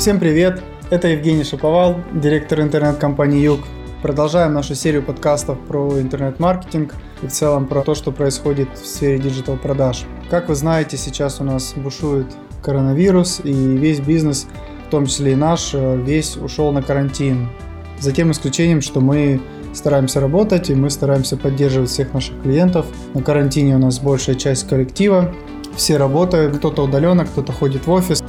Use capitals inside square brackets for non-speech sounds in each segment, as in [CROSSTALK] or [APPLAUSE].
Всем привет! Это Евгений Шаповал, директор интернет-компании Юг. Продолжаем нашу серию подкастов про интернет-маркетинг и в целом про то, что происходит в сфере digital-продаж. Как вы знаете, сейчас у нас бушует коронавирус, и весь бизнес, в том числе и наш, весь ушел на карантин. За тем исключением, что мы стараемся работать, и мы стараемся поддерживать всех наших клиентов. На карантине у нас большая часть коллектива, все работают, кто-то удаленно, кто-то ходит в офис.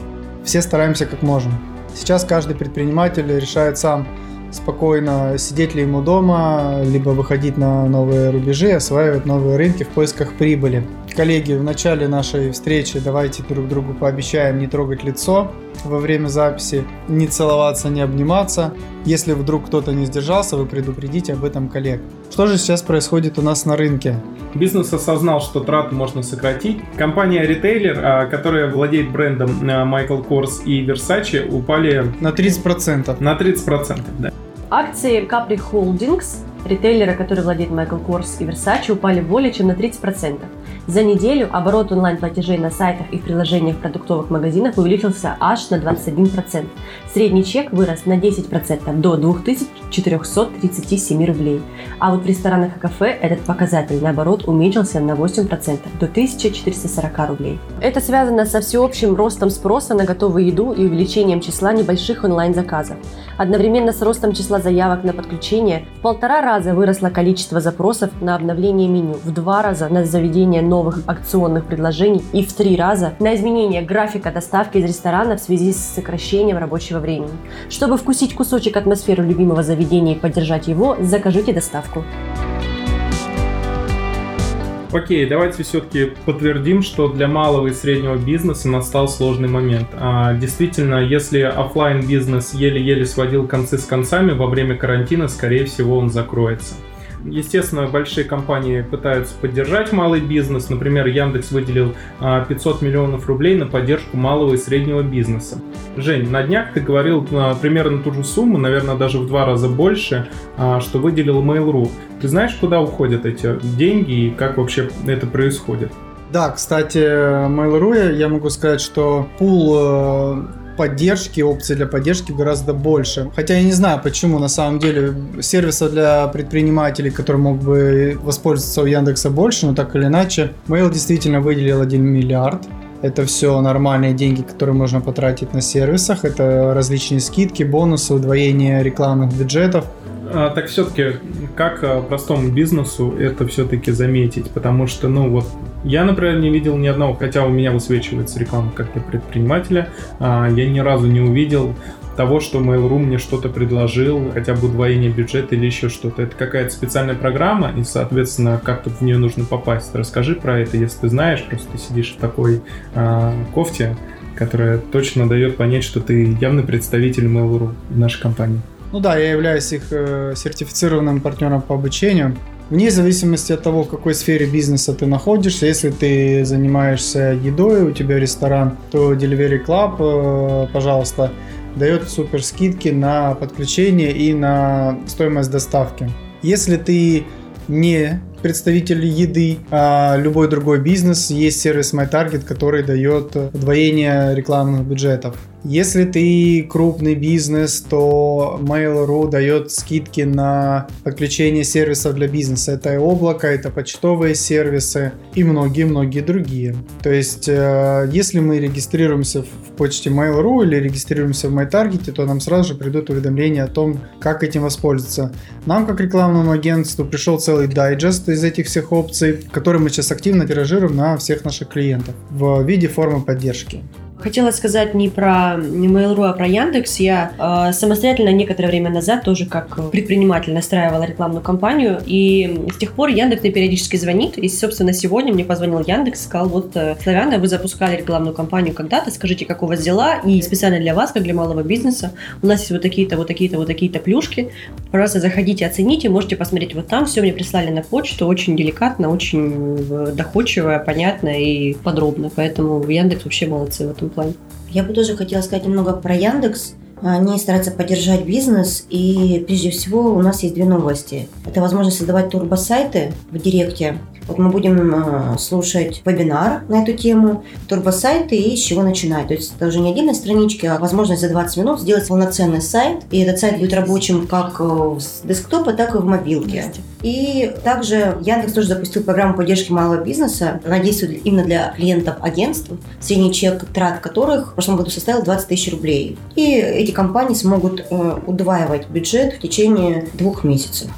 Все стараемся как можем. Сейчас каждый предприниматель решает сам, спокойно сидеть ли ему дома, либо выходить на новые рубежи, осваивать новые рынки в поисках прибыли. Коллеги, в начале нашей встречи давайте друг другу пообещаем не трогать лицо во время записи, не целоваться, не обниматься. Если вдруг кто-то не сдержался, вы предупредите об этом коллег. Что же сейчас происходит у нас на рынке? Бизнес осознал, что траты можно сократить. Компания-ритейлер, а, которая владеет брендом а, Michael Kors и Versace, упали... На 30%. На 30%, да. Акции Capri Holdings, ритейлера, который владеет Michael Kors и Versace, упали более чем на 30%. За неделю оборот онлайн-платежей на сайтах и приложениях продуктовых магазинов увеличился аж на 21%. Средний чек вырос на 10% до 2437 рублей. А вот в ресторанах и кафе этот показатель, наоборот, уменьшился на 8% до 1440 рублей. Это связано со всеобщим ростом спроса на готовую еду и увеличением числа небольших онлайн-заказов. Одновременно с ростом числа заявок на подключение в полтора раза выросло количество запросов на обновление меню, в два раза на заведение новых акционных предложений и в три раза на изменение графика доставки из ресторана в связи с сокращением рабочего времени. Чтобы вкусить кусочек атмосферы любимого заведения и поддержать его, закажите доставку. Окей, давайте все-таки подтвердим, что для малого и среднего бизнеса настал сложный момент. А, действительно, если офлайн бизнес еле-еле сводил концы с концами, во время карантина, скорее всего, он закроется. Естественно, большие компании пытаются поддержать малый бизнес. Например, Яндекс выделил 500 а, миллионов рублей на поддержку малого и среднего бизнеса. Жень, на днях ты говорил а, примерно ту же сумму, наверное, даже в два раза больше, а, что выделил Mail.ru. Ты знаешь, куда уходят эти деньги и как вообще это происходит? Да, кстати, Mail.ru, я могу сказать, что пул э, поддержки, опций для поддержки гораздо больше. Хотя я не знаю, почему на самом деле сервисов для предпринимателей, которые мог бы воспользоваться у Яндекса больше, но так или иначе, Mail действительно выделил 1 миллиард. Это все нормальные деньги, которые можно потратить на сервисах. Это различные скидки, бонусы, удвоение рекламных бюджетов. А, так все-таки, как а, простому бизнесу это все-таки заметить? Потому что, ну вот, я, например, не видел ни одного, хотя у меня высвечивается реклама как для предпринимателя, а, я ни разу не увидел того, что Mail.ru мне что-то предложил, хотя бы удвоение бюджета или еще что-то. Это какая-то специальная программа, и, соответственно, как тут в нее нужно попасть. Расскажи про это, если ты знаешь, просто ты сидишь в такой э, кофте, которая точно дает понять, что ты явный представитель Mail.ru в нашей компании. Ну да, я являюсь их э, сертифицированным партнером по обучению. Вне зависимости от того, в какой сфере бизнеса ты находишься, если ты занимаешься едой, у тебя ресторан, то Delivery Club, э, пожалуйста, дает супер скидки на подключение и на стоимость доставки. Если ты не представитель еды, а любой другой бизнес, есть сервис MyTarget, который дает удвоение рекламных бюджетов. Если ты крупный бизнес, то Mail.ru дает скидки на подключение сервисов для бизнеса. Это и облако, это почтовые сервисы и многие-многие другие. То есть, э, если мы регистрируемся в почте Mail.ru или регистрируемся в MyTarget, то нам сразу же придут уведомления о том, как этим воспользоваться. Нам, как рекламному агентству, пришел целый дайджест из этих всех опций, которые мы сейчас активно тиражируем на всех наших клиентов в виде формы поддержки. Хотела сказать не про Mail.ru, а про Яндекс. Я э, самостоятельно некоторое время назад тоже как предприниматель настраивала рекламную кампанию, и с тех пор Яндекс мне периодически звонит, и, собственно, сегодня мне позвонил Яндекс, сказал, вот, э, Славяна, вы запускали рекламную кампанию когда-то, скажите, как у вас дела, и специально для вас, как для малого бизнеса, у нас есть вот такие-то, вот такие-то, вот такие-то плюшки, просто заходите, оцените, можете посмотреть вот там, все мне прислали на почту, очень деликатно, очень э, доходчиво, понятно и подробно, поэтому Яндекс вообще молодцы в этом плане. Я бы тоже хотела сказать немного про Яндекс. они стараются поддержать бизнес. И прежде всего у нас есть две новости. Это возможность создавать турбосайты в Директе. Вот мы будем э, слушать вебинар на эту тему, турбосайты и с чего начинать. То есть это уже не отдельной странички, а возможность за 20 минут сделать полноценный сайт. И этот сайт будет рабочим как с десктопа, так и в мобилке. И также Яндекс тоже запустил программу поддержки малого бизнеса. Она действует именно для клиентов агентств, средний чек трат которых в прошлом году составил 20 тысяч рублей. И эти компании смогут э, удваивать бюджет в течение двух месяцев.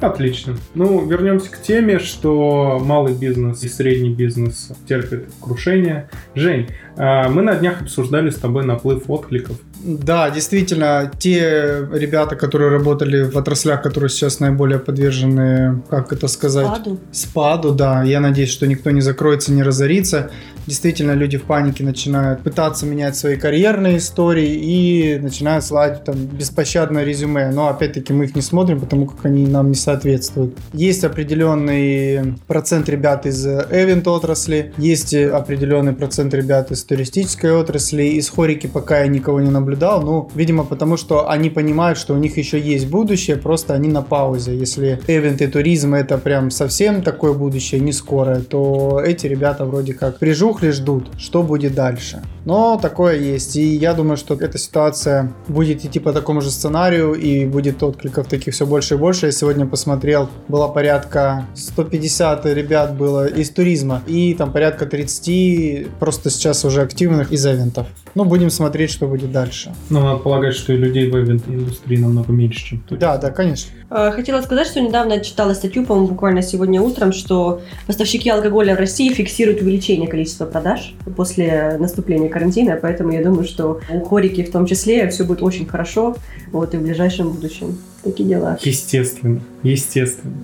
Отлично. Ну, вернемся к теме, что малый бизнес и средний бизнес терпят крушение. Жень, мы на днях обсуждали с тобой наплыв откликов да, действительно, те ребята, которые работали в отраслях, которые сейчас наиболее подвержены, как это сказать? Спаду. Спаду, да. Я надеюсь, что никто не закроется, не разорится. Действительно, люди в панике начинают пытаться менять свои карьерные истории и начинают слать там беспощадное резюме. Но опять-таки мы их не смотрим, потому как они нам не соответствуют. Есть определенный процент ребят из эвент отрасли, есть определенный процент ребят из туристической отрасли. Из хорики пока я никого не наблюдал, ну, видимо, потому что они понимают, что у них еще есть будущее, просто они на паузе. Если эвент и туризм это прям совсем такое будущее, не скорое, то эти ребята вроде как прижухли, ждут, что будет дальше. Но такое есть, и я думаю, что эта ситуация будет идти по такому же сценарию, и будет откликов таких все больше и больше. Я сегодня посмотрел, было порядка 150 ребят было из туризма, и там порядка 30 просто сейчас уже активных из эвентов. Ну, будем смотреть, что будет дальше. Ну, надо полагать, что и людей в ивент-индустрии намного меньше, чем тут. Да, да, конечно. А, хотела сказать, что недавно читала статью, по-моему, буквально сегодня утром, что поставщики алкоголя в России фиксируют увеличение количества продаж после наступления карантина, поэтому я думаю, что у хорики в том числе все будет очень хорошо вот, и в ближайшем будущем. Такие дела. Естественно, естественно.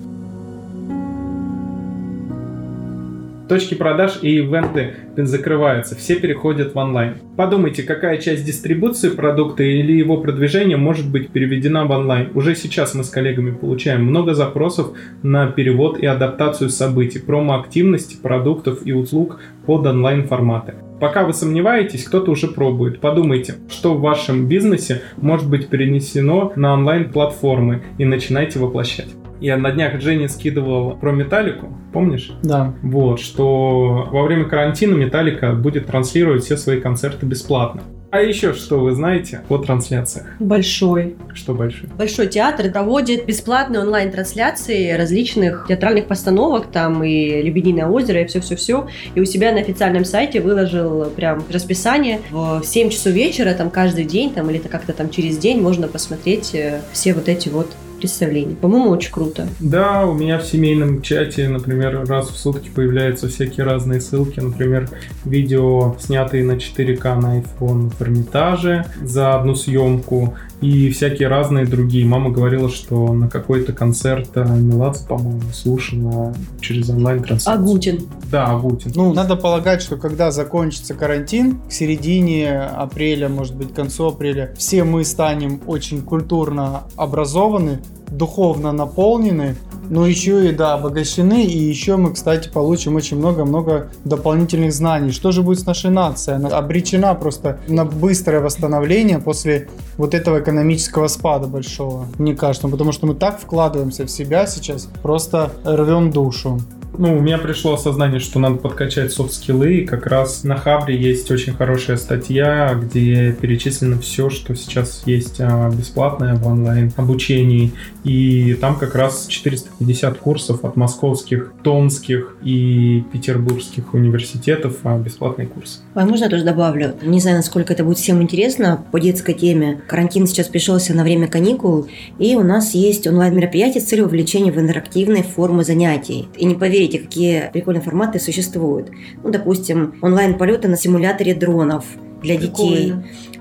Точки продаж и ивенты закрываются, все переходят в онлайн. Подумайте, какая часть дистрибуции продукта или его продвижения может быть переведена в онлайн. Уже сейчас мы с коллегами получаем много запросов на перевод и адаптацию событий, промо-активности продуктов и услуг под онлайн-форматы. Пока вы сомневаетесь, кто-то уже пробует. Подумайте, что в вашем бизнесе может быть перенесено на онлайн-платформы и начинайте воплощать. Я на днях Жене скидывал про Металлику, помнишь? Да. Вот, что во время карантина Металлика будет транслировать все свои концерты бесплатно. А еще что вы знаете о трансляциях? Большой. Что большой? Большой театр проводит бесплатные онлайн-трансляции различных театральных постановок, там и «Лебединое озеро», и все-все-все. И у себя на официальном сайте выложил прям расписание. В 7 часов вечера, там каждый день, там или как-то там через день можно посмотреть э, все вот эти вот представлений. По-моему, очень круто. Да, у меня в семейном чате, например, раз в сутки появляются всякие разные ссылки. Например, видео, снятые на 4К на iPhone в Эрмитаже за одну съемку и всякие разные другие. Мама говорила, что на какой-то концерт э, Меладзе, по-моему, слушала через онлайн-трансляцию. Агутин. Да, Агутин. Ну, надо полагать, что когда закончится карантин, к середине апреля, может быть, к концу апреля, все мы станем очень культурно образованы, духовно наполнены, но еще и, да, обогащены, и еще мы, кстати, получим очень много-много дополнительных знаний. Что же будет с нашей нацией? Она обречена просто на быстрое восстановление после вот этого экономического спада большого, мне кажется, потому что мы так вкладываемся в себя сейчас, просто рвем душу ну, у меня пришло осознание, что надо подкачать софт-скиллы, и как раз на Хабре есть очень хорошая статья, где перечислено все, что сейчас есть а, бесплатное в онлайн обучении, и там как раз 450 курсов от московских, томских и петербургских университетов, бесплатные курсы. А можно я тоже добавлю? Не знаю, насколько это будет всем интересно по детской теме. Карантин сейчас пришелся на время каникул, и у нас есть онлайн-мероприятие с целью вовлечения в интерактивные формы занятий. И не поверите, посмотрите, какие прикольные форматы существуют. Ну, допустим, онлайн-полеты на симуляторе дронов для Прикольно. детей.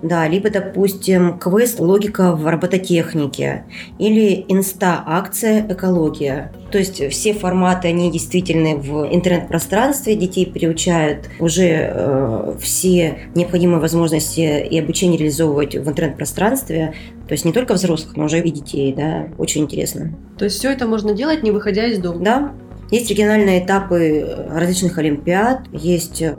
Да, либо, допустим, квест «Логика в робототехнике» или инста-акция «Экология». То есть все форматы, они действительно в интернет-пространстве, детей приучают уже э, все необходимые возможности и обучение реализовывать в интернет-пространстве, то есть не только взрослых, но уже и детей, да, очень интересно. То есть все это можно делать, не выходя из дома? Да, Есть региональные этапы различных олимпиад, есть э,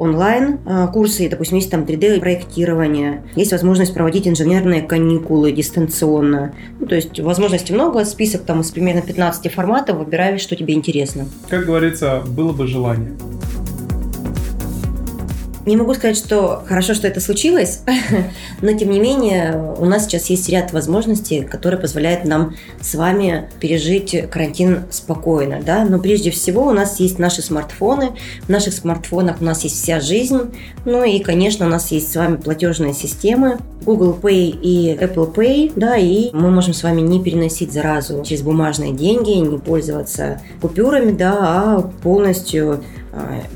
курсы, допустим, есть там 3D-проектирование, есть возможность проводить инженерные каникулы дистанционно. Ну, то есть возможностей много, список там из примерно 15 форматов, выбираешь, что тебе интересно. Как говорится, было бы желание. Не могу сказать, что хорошо, что это случилось, [LAUGHS] но тем не менее у нас сейчас есть ряд возможностей, которые позволяют нам с вами пережить карантин спокойно. Да? Но прежде всего у нас есть наши смартфоны, в наших смартфонах у нас есть вся жизнь, ну и, конечно, у нас есть с вами платежные системы, Google Pay и Apple Pay, да, и мы можем с вами не переносить заразу через бумажные деньги, не пользоваться купюрами, да, а полностью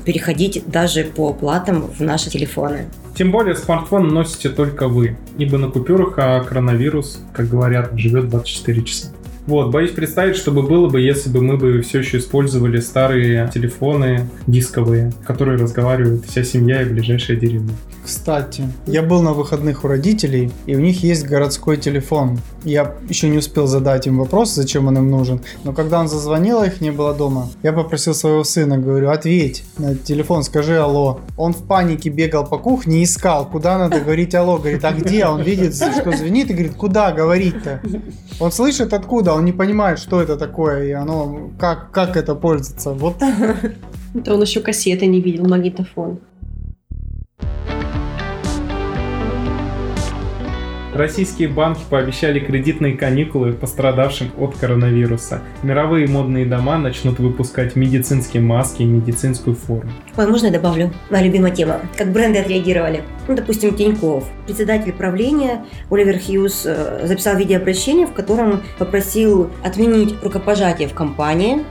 переходить даже по платам в наши телефоны. Тем более смартфон носите только вы, ибо на купюрах а коронавирус, как говорят, живет 24 часа. Вот, боюсь представить, что бы было бы, если бы мы бы все еще использовали старые телефоны дисковые, которые разговаривают вся семья и ближайшая деревня. Кстати, я был на выходных у родителей, и у них есть городской телефон. Я еще не успел задать им вопрос, зачем он им нужен, но когда он зазвонил, их не было дома, я попросил своего сына, говорю, ответь на телефон, скажи алло. Он в панике бегал по кухне искал, куда надо говорить алло. Говорит, а где? Он видит, что звенит и говорит, куда говорить-то? Он слышит откуда, он не понимает, что это такое, и оно, как, как это пользоваться. Вот. Это он еще кассеты не видел, магнитофон. Российские банки пообещали кредитные каникулы пострадавшим от коронавируса. Мировые модные дома начнут выпускать медицинские маски и медицинскую форму. Ой, можно я добавлю? Моя любимая тема. Как бренды отреагировали. Ну, допустим, Тиньков. Председатель правления Оливер Хьюз э, записал видеообращение, в котором попросил отменить рукопожатие в компании.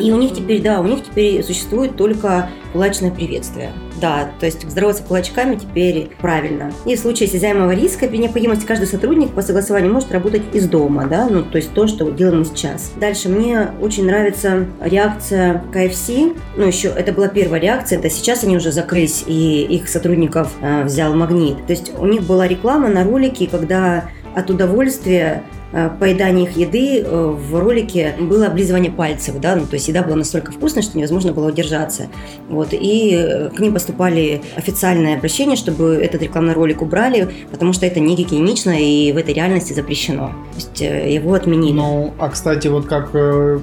И у них теперь, да, у них теперь существует только кулачное приветствие. Да, то есть здороваться кулачками теперь правильно. И в случае осязаемого риска при необходимости каждый сотрудник по согласованию может работать из дома, да, ну то есть то, что делаем сейчас. Дальше мне очень нравится реакция KFC, ну еще это была первая реакция, это сейчас они уже закрылись и их сотрудников э, взял магнит. То есть у них была реклама на ролике, когда от удовольствия Э, поедания их еды э, в ролике было облизывание пальцев, да, ну, то есть еда была настолько вкусной, что невозможно было удержаться. Вот, и э, к ним поступали официальные обращения, чтобы этот рекламный ролик убрали, потому что это не гигиенично и в этой реальности запрещено. То есть его отменили. Ну, а кстати, вот как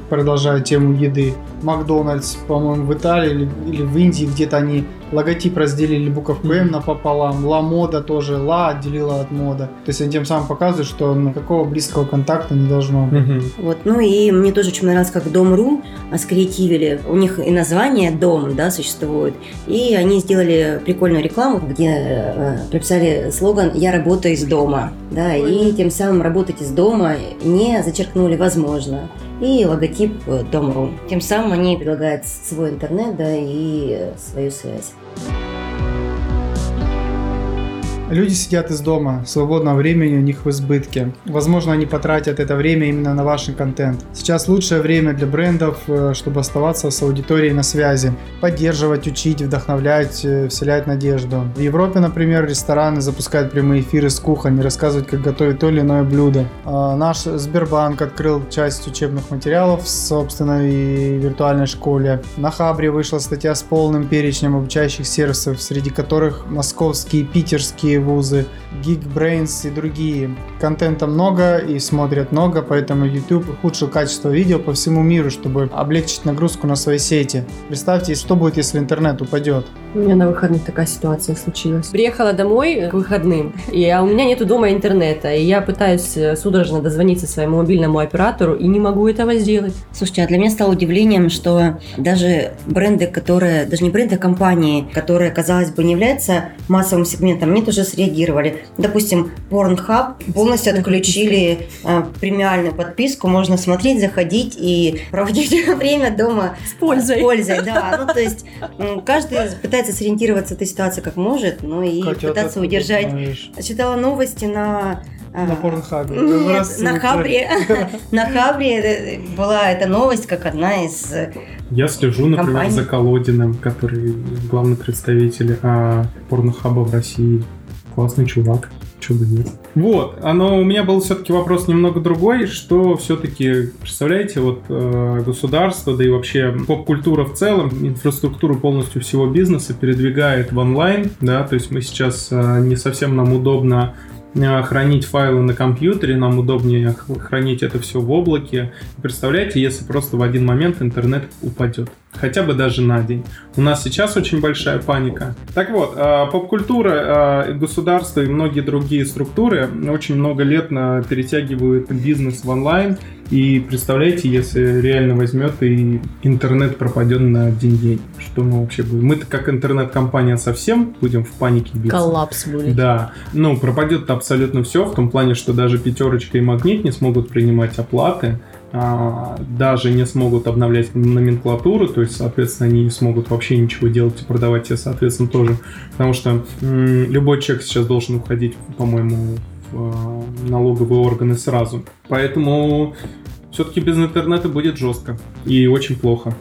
продолжая тему еды, Макдональдс, по-моему, в Италии или, или в Индии где-то они логотип разделили буковку М напополам, Ла Мода тоже, Ла отделила от мода. То есть они тем самым показывают, что никакого близкого контакта не должно быть. Угу. Вот, ну и мне тоже очень нравилось, как Дом.ру скреативили. У них и название Дом, да, существует. И они сделали прикольную рекламу, где э, прописали слоган «Я работаю из дома». Да, и тем самым работать из дома не зачеркнули «возможно» и логотип э, Дом.ру. Тем самым они предлагают свой интернет да, и э, свою связь. Люди сидят из дома, свободного времени у них в избытке. Возможно, они потратят это время именно на ваш контент. Сейчас лучшее время для брендов, э, чтобы оставаться с аудиторией на связи. Поддерживать, учить, вдохновлять, э, вселять надежду. В Европе, например, рестораны запускают прямые эфиры с кухонь и рассказывают, как готовить то или иное блюдо. А наш Сбербанк открыл часть учебных материалов в собственной виртуальной школе. На Хабре вышла статья с полным перечнем обучающих сервисов, среди которых московские и питерские вузы, Geekbrains и другие. Контента много и смотрят много, поэтому YouTube ухудшил качество видео по всему миру, чтобы облегчить нагрузку на свои сети. Представьте, что будет, если интернет упадет. У меня на выходных такая ситуация случилась. Приехала домой к выходным, и, а у меня нету дома интернета, и я пытаюсь э, судорожно дозвониться своему мобильному оператору, и не могу этого сделать. Слушайте, а для меня стало удивлением, что даже бренды, которые, даже не бренды, а компании, которые, казалось бы, не являются массовым сегментом, они тоже среагировали. Допустим, Pornhub полностью отключили э, премиальную подписку, можно смотреть, заходить и проводить [LAUGHS] время дома с пользой. С пользой, да. Ну, то есть каждый пытается сориентироваться в этой ситуации как может, ну и Катя, пытаться удержать. Читала новости на а, на Порнхабе. Нет, [LAUGHS] на Хабре. на Хабре была эта новость как одна из Я слежу, например, компаний. за Колодиным, который главный представитель а, Порнхаба в России. Классный чувак. Почему бы нет? Вот, но у меня был все-таки вопрос немного другой, что все-таки, представляете, вот э, государство, да и вообще поп-культура в целом, инфраструктуру полностью всего бизнеса передвигает в онлайн, да, то есть мы сейчас э, не совсем нам удобно Э, хранить файлы на компьютере, нам удобнее хранить это все в облаке. Представляете, если просто в один момент интернет упадет, хотя бы даже на день. У нас сейчас очень большая паника. Так вот, э, поп-культура, э, государство и многие другие структуры очень много лет перетягивают бизнес в онлайн, и представляете, если реально возьмет и интернет пропадет на один день, что мы вообще будем? Мы-то как интернет-компания совсем будем в панике биться. Коллапс будет. Да. Ну, пропадет абсолютно все, в том плане, что даже пятерочка и магнит не смогут принимать оплаты, а, даже не смогут обновлять номенклатуру, то есть, соответственно, они не смогут вообще ничего делать и продавать тебе, соответственно, тоже. Потому что любой человек сейчас должен уходить, по-моему, в э, налоговые органы сразу. Поэтому все-таки без интернета будет жестко и очень плохо.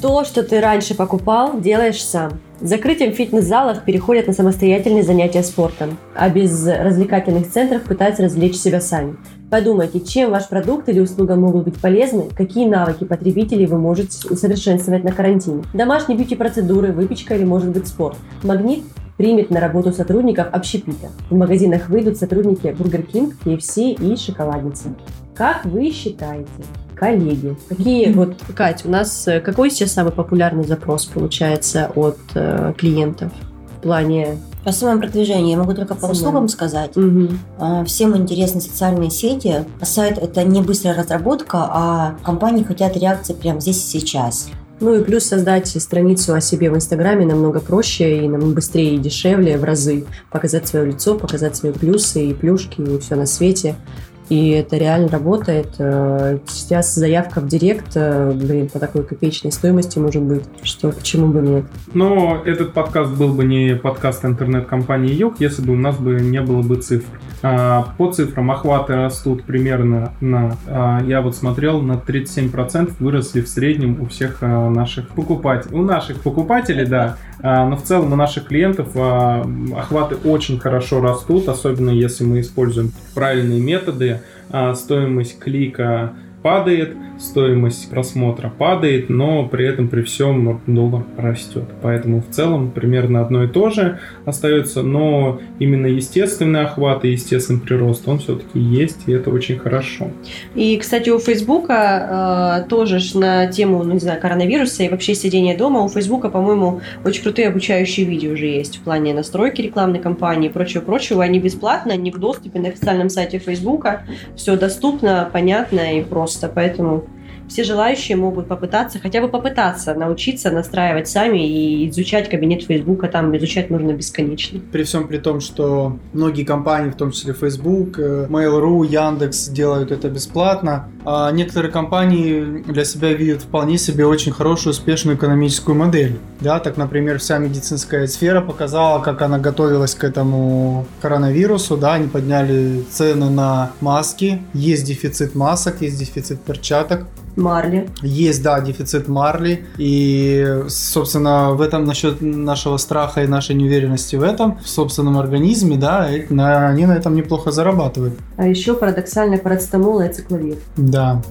То, что ты раньше покупал, делаешь сам. С закрытием в фитнес-залах переходят на самостоятельные занятия спортом, а без развлекательных центров пытаются развлечь себя сами. Подумайте, чем ваш продукт или услуга могут быть полезны, какие навыки потребителей вы можете усовершенствовать на карантине. Домашние бьюти-процедуры, выпечка или может быть спорт. Магнит примет на работу сотрудников общепита. В магазинах выйдут сотрудники Burger King, KFC и шоколадницы. Как вы считаете, коллеги, какие вот, Кать, у нас э, какой сейчас самый популярный запрос получается от э, клиентов в плане по самому продвижению я могу только по услугам сказать. Угу. Всем интересны социальные сети. Сайт это не быстрая разработка, а компании хотят реакции прямо здесь и сейчас. Ну и плюс создать страницу о себе в Инстаграме намного проще и намного быстрее и дешевле в разы. Показать свое лицо, показать свои плюсы и плюшки и все на свете. И это реально работает. Э, сейчас заявка в директ, э, блин, по такой копеечной стоимости может быть, что почему бы нет. Но этот подкаст был бы не подкаст интернет-компании Юг, если бы у нас бы не было бы цифр. А, по цифрам охваты растут примерно на, а, я вот смотрел, на 37% выросли в среднем у всех а, наших покупателей. У наших покупателей, да, но в целом у наших клиентов охваты очень хорошо растут, особенно если мы используем правильные методы. Стоимость клика падает, стоимость просмотра падает, но при этом при всем доллар растет. Поэтому в целом примерно одно и то же остается, но именно естественный охват и естественный прирост, он все-таки есть, и это очень хорошо. И, кстати, у Фейсбука э, тоже на тему, ну, не знаю, коронавируса и вообще сидения дома, у Фейсбука, по-моему, очень крутые обучающие видео уже есть в плане настройки рекламной кампании и прочего-прочего. Они бесплатно, они в доступе на официальном сайте Фейсбука. Все доступно, понятно и просто. Поэтому все желающие могут попытаться, хотя бы попытаться научиться настраивать сами и изучать кабинет Фейсбука, там изучать нужно бесконечно. При всем при том, что многие компании, в том числе Facebook, э, Mail.ru, Яндекс делают это бесплатно, а некоторые компании для себя видят вполне себе очень хорошую, успешную экономическую модель. Да, так, например, вся медицинская сфера показала, как она готовилась к этому коронавирусу, да, они подняли цены на маски, есть дефицит масок, есть дефицит перчаток, Марли. Есть, да, дефицит марли. И, собственно, в этом насчет нашего страха и нашей неуверенности в этом, в собственном организме, да, они на этом неплохо зарабатывают. А еще парадоксально парацетамол и ацикловир. Да.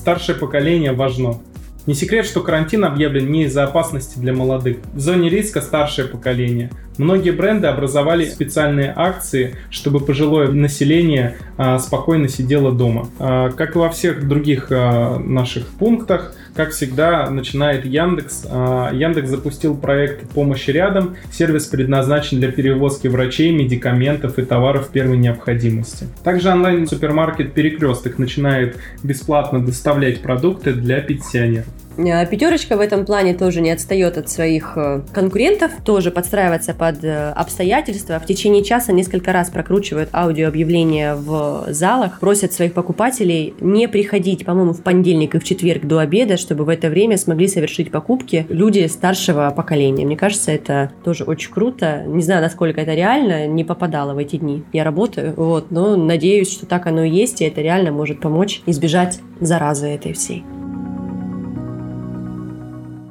Старшее поколение важно. Не секрет, что карантин объявлен не из-за опасности для молодых. В зоне риска старшее поколение. Многие бренды образовали специальные акции, чтобы пожилое население а, спокойно сидело дома. А, как и во всех других а, наших пунктах, как всегда, начинает Яндекс. А, Яндекс запустил проект «Помощь рядом». Сервис предназначен для перевозки врачей, медикаментов и товаров первой необходимости. Также онлайн-супермаркет «Перекресток» начинает бесплатно доставлять продукты для пенсионеров. Э, Пятерочка в этом плане тоже не отстает от своих э, конкурентов, тоже подстраивается под э, обстоятельства. В течение часа несколько раз прокручивают аудиообъявления в залах, просят своих покупателей не приходить, по-моему, в понедельник и в четверг до обеда, чтобы в это время смогли совершить покупки люди старшего поколения. Мне кажется, это тоже очень круто. Не знаю, насколько это реально, не попадала в эти дни. Я работаю, вот, но надеюсь, что так оно и есть, и это реально может помочь избежать заразы этой всей.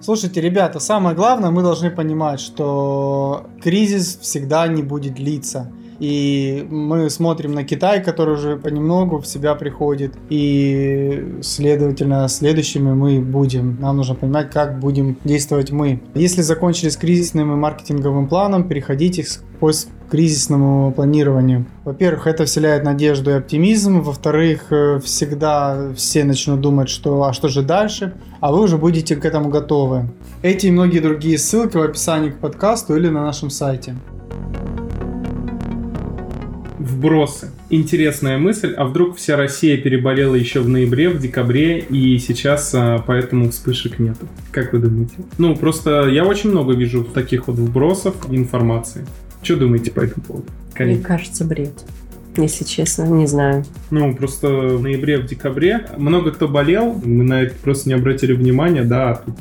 Слушайте, ребята, самое главное, мы должны понимать, что кризис всегда не будет длиться. И мы смотрим на Китай, который уже понемногу в себя приходит. И, следовательно, следующими мы будем. Нам нужно понимать, как будем действовать мы. Если закончили с кризисным и маркетинговым планом, переходите к посткризисному планированию. Во-первых, это вселяет надежду и оптимизм. Во-вторых, э, всегда все начнут думать, что а что же дальше, а вы уже будете к этому готовы. Эти и многие другие ссылки в описании к подкасту или на нашем сайте вбросы. Интересная мысль, а вдруг вся Россия переболела еще в ноябре, в декабре, и сейчас а, поэтому вспышек нету. Как вы думаете? Ну, просто я очень много вижу таких вот вбросов информации. Что думаете по этому поводу? Карин? Мне кажется, бред. Если честно, не знаю. Ну, просто в ноябре, в декабре много кто болел, мы на это просто не обратили внимания, да, тут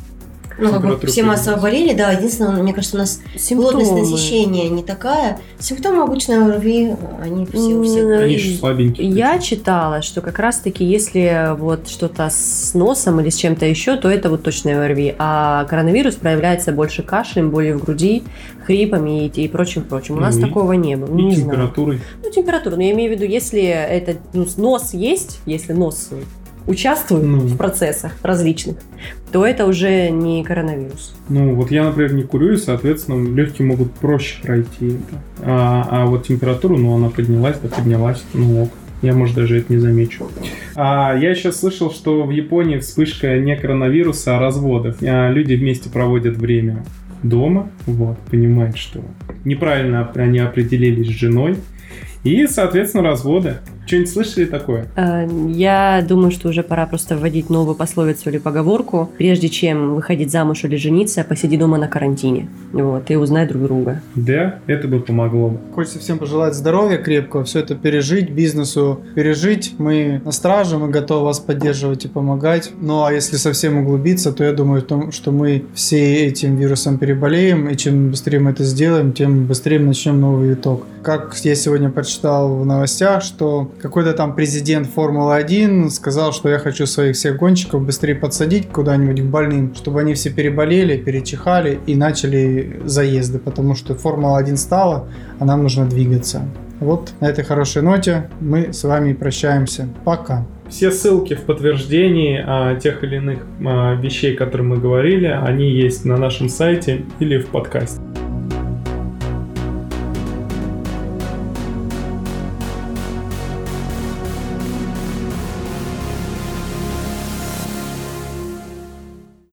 ну, как бы все массово болели, да. Единственное, мне кажется, у нас Симптомы. плотность насыщения не такая. Симптомы обычно ОРВИ, они все у всех. Они же слабенькие. Я читала, что как раз-таки, если вот что-то с носом или с чем-то еще, то это вот точно ОРВИ. А коронавирус проявляется больше кашлем, болью в груди, хрипами и, и прочим, прочим. У нас и, такого не было. И не температурой. Знаю. Ну, температура. Но я имею в виду, если это ну, нос есть, если нос участвуют ну. в процессах различных, то это уже не коронавирус. Ну, вот я, например, не курю, и, соответственно, легкие могут проще пройти это. А, а вот температуру, ну, она поднялась, да поднялась, ну ок. Я, может, даже это не замечу. А, я сейчас слышал, что в Японии вспышка не коронавируса, а разводов. А люди вместе проводят время дома, вот, понимают, что неправильно они определились с женой, и, соответственно, разводы. Что-нибудь слышали такое? Э, я думаю, что уже пора просто вводить новую пословицу или поговорку. Прежде чем выходить замуж или жениться, посиди дома на карантине. Вот, и узнай друг друга. Да, это бы помогло. Хочется всем пожелать здоровья крепкого, все это пережить, бизнесу пережить. Мы на страже, мы готовы вас поддерживать и помогать. Ну, а если совсем углубиться, то я думаю, что мы все этим вирусом переболеем, и чем быстрее мы это сделаем, тем быстрее мы начнем новый виток. Как я сегодня прочитал в новостях, что какой-то там президент Формулы-1 сказал, что я хочу своих всех гонщиков быстрее подсадить куда-нибудь к больным, чтобы они все переболели, перечихали и начали заезды, потому что Формула-1 стала, а нам нужно двигаться. Вот на этой хорошей ноте мы с вами прощаемся. Пока. Все ссылки в подтверждении а, тех или иных а, вещей, которые мы говорили, они есть на нашем сайте или в подкасте.